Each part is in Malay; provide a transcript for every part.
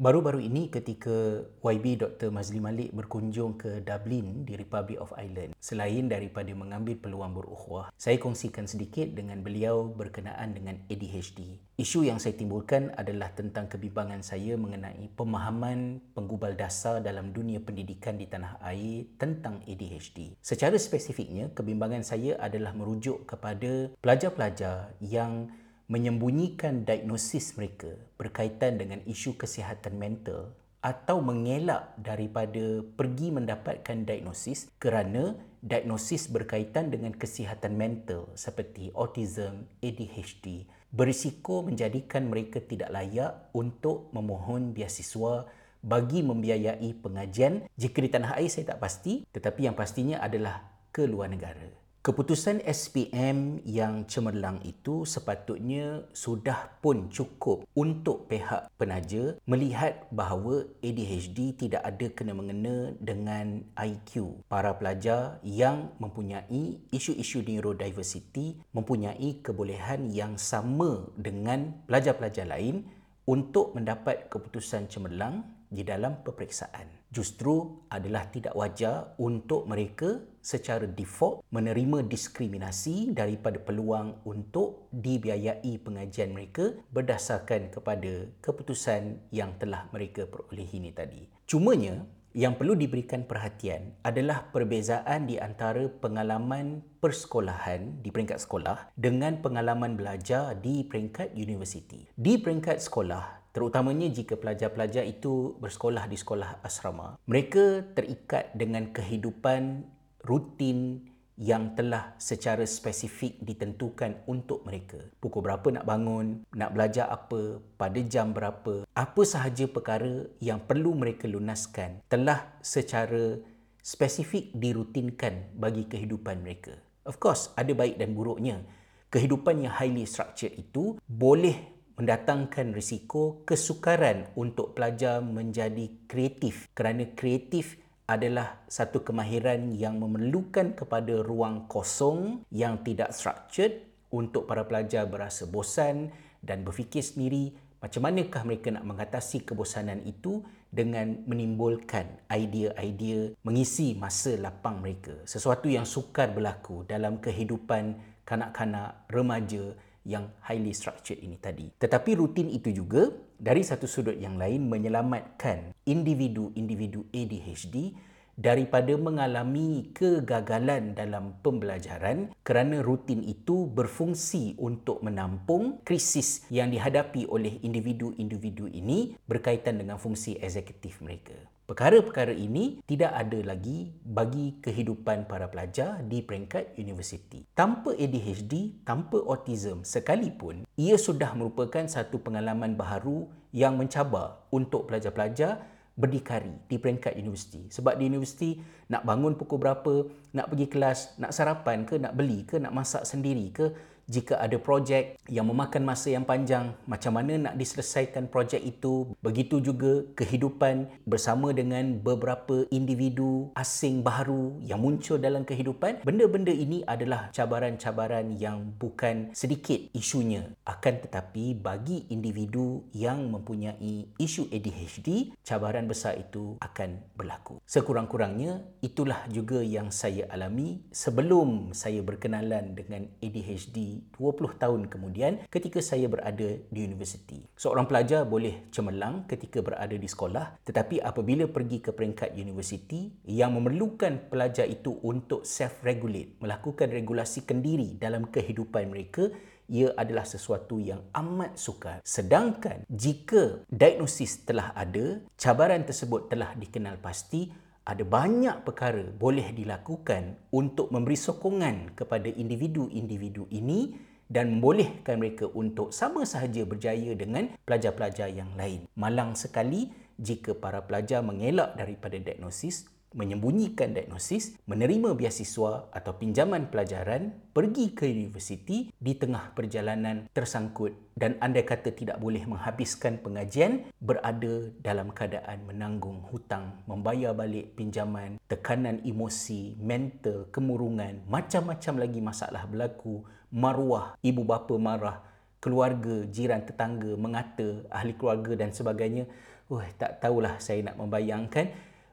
Baru-baru ini ketika YB Dr. Mazli Malik berkunjung ke Dublin di Republic of Ireland, selain daripada mengambil peluang berukhuwah, saya kongsikan sedikit dengan beliau berkenaan dengan ADHD. Isu yang saya timbulkan adalah tentang kebimbangan saya mengenai pemahaman penggubal dasar dalam dunia pendidikan di tanah air tentang ADHD. Secara spesifiknya, kebimbangan saya adalah merujuk kepada pelajar-pelajar yang menyembunyikan diagnosis mereka berkaitan dengan isu kesihatan mental atau mengelak daripada pergi mendapatkan diagnosis kerana diagnosis berkaitan dengan kesihatan mental seperti autism, ADHD berisiko menjadikan mereka tidak layak untuk memohon biasiswa bagi membiayai pengajian jika di tanah air saya tak pasti tetapi yang pastinya adalah ke luar negara. Keputusan SPM yang cemerlang itu sepatutnya sudah pun cukup untuk pihak penaja melihat bahawa ADHD tidak ada kena-mengena dengan IQ para pelajar yang mempunyai isu-isu neurodiversity mempunyai kebolehan yang sama dengan pelajar-pelajar lain untuk mendapat keputusan cemerlang di dalam peperiksaan justru adalah tidak wajar untuk mereka secara default menerima diskriminasi daripada peluang untuk dibiayai pengajian mereka berdasarkan kepada keputusan yang telah mereka perolehi ini tadi. Cumanya, yang perlu diberikan perhatian adalah perbezaan di antara pengalaman persekolahan di peringkat sekolah dengan pengalaman belajar di peringkat universiti. Di peringkat sekolah, terutamanya jika pelajar-pelajar itu bersekolah di sekolah asrama. Mereka terikat dengan kehidupan rutin yang telah secara spesifik ditentukan untuk mereka. Pukul berapa nak bangun, nak belajar apa, pada jam berapa, apa sahaja perkara yang perlu mereka lunaskan telah secara spesifik dirutinkan bagi kehidupan mereka. Of course, ada baik dan buruknya. Kehidupan yang highly structured itu boleh mendatangkan risiko kesukaran untuk pelajar menjadi kreatif kerana kreatif adalah satu kemahiran yang memerlukan kepada ruang kosong yang tidak structured untuk para pelajar berasa bosan dan berfikir sendiri macam manakah mereka nak mengatasi kebosanan itu dengan menimbulkan idea-idea mengisi masa lapang mereka. Sesuatu yang sukar berlaku dalam kehidupan kanak-kanak, remaja yang highly structured ini tadi. Tetapi rutin itu juga dari satu sudut yang lain menyelamatkan individu-individu ADHD daripada mengalami kegagalan dalam pembelajaran kerana rutin itu berfungsi untuk menampung krisis yang dihadapi oleh individu-individu ini berkaitan dengan fungsi eksekutif mereka. Perkara-perkara ini tidak ada lagi bagi kehidupan para pelajar di peringkat universiti. Tanpa ADHD, tanpa autism sekalipun, ia sudah merupakan satu pengalaman baharu yang mencabar untuk pelajar-pelajar berdikari di peringkat universiti. Sebab di universiti nak bangun pukul berapa, nak pergi kelas, nak sarapan ke, nak beli ke, nak masak sendiri ke, jika ada projek yang memakan masa yang panjang, macam mana nak diselesaikan projek itu. Begitu juga kehidupan bersama dengan beberapa individu asing baru yang muncul dalam kehidupan. Benda-benda ini adalah cabaran-cabaran yang bukan sedikit isunya. Akan tetapi bagi individu yang mempunyai isu ADHD, cabaran besar itu akan berlaku. Sekurang-kurangnya, itulah juga yang saya alami sebelum saya berkenalan dengan ADHD 20 tahun kemudian ketika saya berada di universiti. Seorang pelajar boleh cemerlang ketika berada di sekolah tetapi apabila pergi ke peringkat universiti yang memerlukan pelajar itu untuk self-regulate, melakukan regulasi kendiri dalam kehidupan mereka, ia adalah sesuatu yang amat sukar. Sedangkan jika diagnosis telah ada, cabaran tersebut telah dikenal pasti, ada banyak perkara boleh dilakukan untuk memberi sokongan kepada individu-individu ini dan membolehkan mereka untuk sama sahaja berjaya dengan pelajar-pelajar yang lain. Malang sekali jika para pelajar mengelak daripada diagnosis menyembunyikan diagnosis, menerima biasiswa atau pinjaman pelajaran, pergi ke universiti di tengah perjalanan tersangkut. Dan andai kata tidak boleh menghabiskan pengajian, berada dalam keadaan menanggung hutang, membayar balik pinjaman, tekanan emosi, mental, kemurungan, macam-macam lagi masalah berlaku, maruah, ibu bapa marah, keluarga, jiran, tetangga mengata, ahli keluarga dan sebagainya. Oh tak tahulah saya nak membayangkan.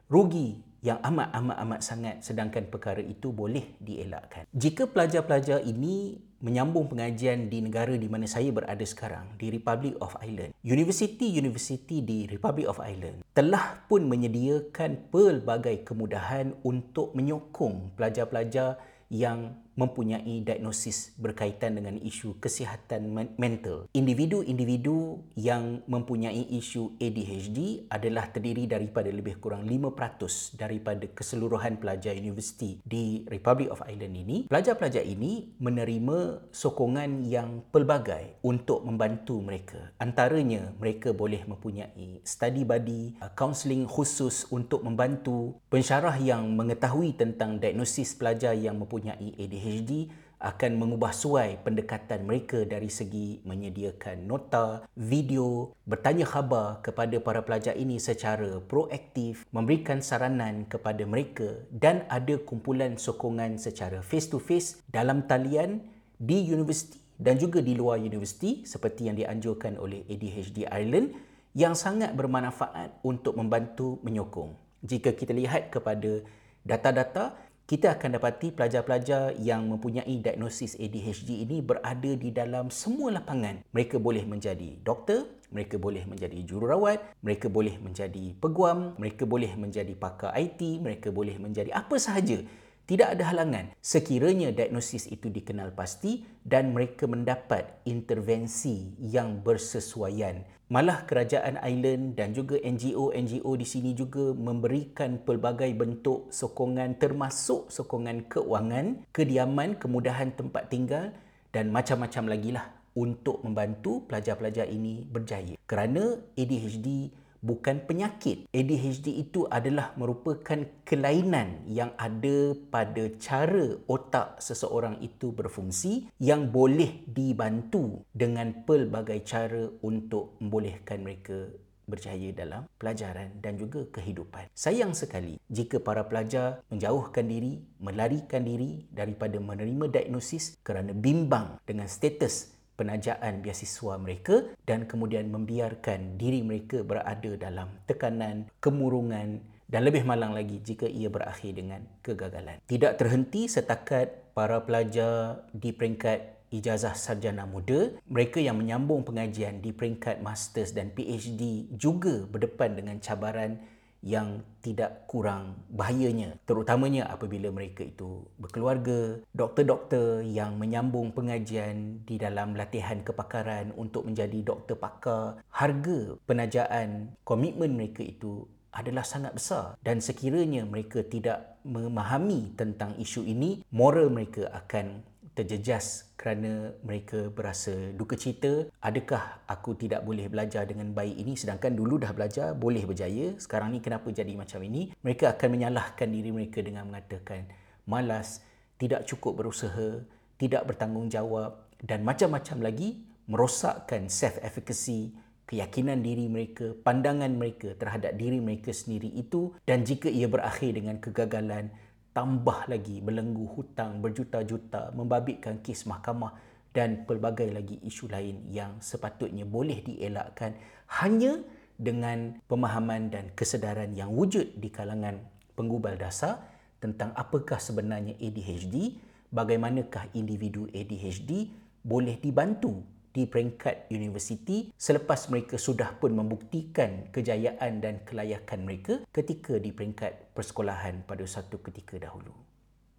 Rugi yang amat-amat-amat sangat sedangkan perkara itu boleh dielakkan. Jika pelajar-pelajar ini menyambung pengajian di negara di mana saya berada sekarang, di Republic of Ireland, universiti-universiti di Republic of Ireland telah pun menyediakan pelbagai kemudahan untuk menyokong pelajar-pelajar yang mempunyai diagnosis berkaitan dengan isu kesihatan mental. Individu-individu yang mempunyai isu ADHD adalah terdiri daripada lebih kurang 5% daripada keseluruhan pelajar universiti di Republic of Ireland ini. Pelajar-pelajar ini menerima sokongan yang pelbagai untuk membantu mereka. Antaranya, mereka boleh mempunyai study buddy, counselling khusus untuk membantu pensyarah yang mengetahui tentang diagnosis pelajar yang mempunyai ADHD PhD akan mengubah suai pendekatan mereka dari segi menyediakan nota, video, bertanya khabar kepada para pelajar ini secara proaktif, memberikan saranan kepada mereka dan ada kumpulan sokongan secara face to face dalam talian di universiti dan juga di luar universiti seperti yang dianjurkan oleh ADHD Ireland yang sangat bermanfaat untuk membantu menyokong. Jika kita lihat kepada data-data kita akan dapati pelajar-pelajar yang mempunyai diagnosis ADHD ini berada di dalam semua lapangan. Mereka boleh menjadi doktor, mereka boleh menjadi jururawat, mereka boleh menjadi peguam, mereka boleh menjadi pakar IT, mereka boleh menjadi apa sahaja. Tidak ada halangan sekiranya diagnosis itu dikenal pasti dan mereka mendapat intervensi yang bersesuaian Malah kerajaan Island dan juga NGO-NGO di sini juga memberikan pelbagai bentuk sokongan termasuk sokongan keuangan, kediaman, kemudahan tempat tinggal dan macam-macam lagi lah untuk membantu pelajar-pelajar ini berjaya. Kerana ADHD bukan penyakit. ADHD itu adalah merupakan kelainan yang ada pada cara otak seseorang itu berfungsi yang boleh dibantu dengan pelbagai cara untuk membolehkan mereka berjaya dalam pelajaran dan juga kehidupan. Sayang sekali jika para pelajar menjauhkan diri, melarikan diri daripada menerima diagnosis kerana bimbang dengan status penajaan biasiswa mereka dan kemudian membiarkan diri mereka berada dalam tekanan, kemurungan dan lebih malang lagi jika ia berakhir dengan kegagalan. Tidak terhenti setakat para pelajar di peringkat ijazah sarjana muda, mereka yang menyambung pengajian di peringkat masters dan PhD juga berdepan dengan cabaran yang tidak kurang bahayanya terutamanya apabila mereka itu berkeluarga doktor-doktor yang menyambung pengajian di dalam latihan kepakaran untuk menjadi doktor pakar. Harga penajaan komitmen mereka itu adalah sangat besar dan sekiranya mereka tidak memahami tentang isu ini moral mereka akan terjejas kerana mereka berasa duka cita adakah aku tidak boleh belajar dengan baik ini? Sedangkan dulu dah belajar boleh berjaya. Sekarang ni kenapa jadi macam ini? Mereka akan menyalahkan diri mereka dengan mengatakan malas tidak cukup berusaha tidak bertanggungjawab dan macam-macam lagi merosakkan self efficacy keyakinan diri mereka pandangan mereka terhadap diri mereka sendiri itu. Dan jika ia berakhir dengan kegagalan tambah lagi belenggu hutang berjuta-juta, membabitkan kes mahkamah dan pelbagai lagi isu lain yang sepatutnya boleh dielakkan hanya dengan pemahaman dan kesedaran yang wujud di kalangan penggubal dasar tentang apakah sebenarnya ADHD, bagaimanakah individu ADHD boleh dibantu di peringkat universiti selepas mereka sudah pun membuktikan kejayaan dan kelayakan mereka ketika di peringkat persekolahan pada satu ketika dahulu.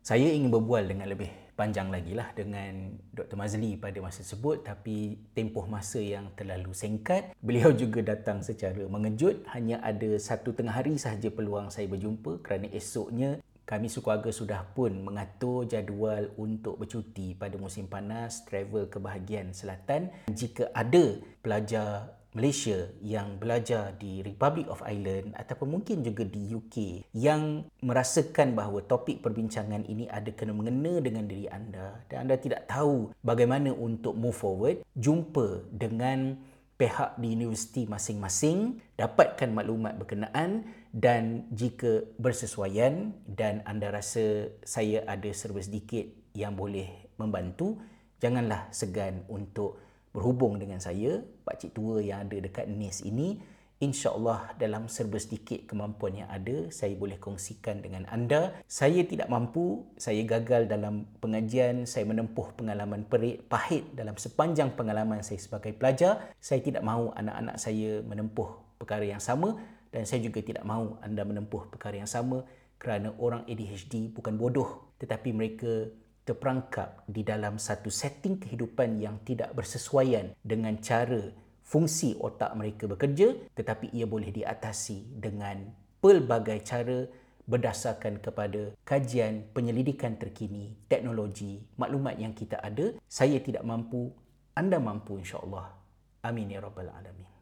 Saya ingin berbual dengan lebih panjang lagi lah dengan Dr. Mazli pada masa tersebut tapi tempoh masa yang terlalu singkat. Beliau juga datang secara mengejut. Hanya ada satu tengah hari sahaja peluang saya berjumpa kerana esoknya kami sekeluarga sudah pun mengatur jadual untuk bercuti pada musim panas, travel ke bahagian selatan. Jika ada pelajar Malaysia yang belajar di Republic of Ireland ataupun mungkin juga di UK yang merasakan bahawa topik perbincangan ini ada kena mengena dengan diri anda dan anda tidak tahu bagaimana untuk move forward, jumpa dengan pihak di universiti masing-masing dapatkan maklumat berkenaan dan jika bersesuaian dan anda rasa saya ada serba sedikit yang boleh membantu janganlah segan untuk berhubung dengan saya pak cik tua yang ada dekat NIS ini InsyaAllah dalam serba sedikit kemampuan yang ada, saya boleh kongsikan dengan anda. Saya tidak mampu, saya gagal dalam pengajian, saya menempuh pengalaman perit, pahit dalam sepanjang pengalaman saya sebagai pelajar. Saya tidak mahu anak-anak saya menempuh perkara yang sama dan saya juga tidak mahu anda menempuh perkara yang sama kerana orang ADHD bukan bodoh tetapi mereka terperangkap di dalam satu setting kehidupan yang tidak bersesuaian dengan cara fungsi otak mereka bekerja tetapi ia boleh diatasi dengan pelbagai cara berdasarkan kepada kajian penyelidikan terkini, teknologi, maklumat yang kita ada. Saya tidak mampu, anda mampu insya-Allah. Amin ya rabbal alamin.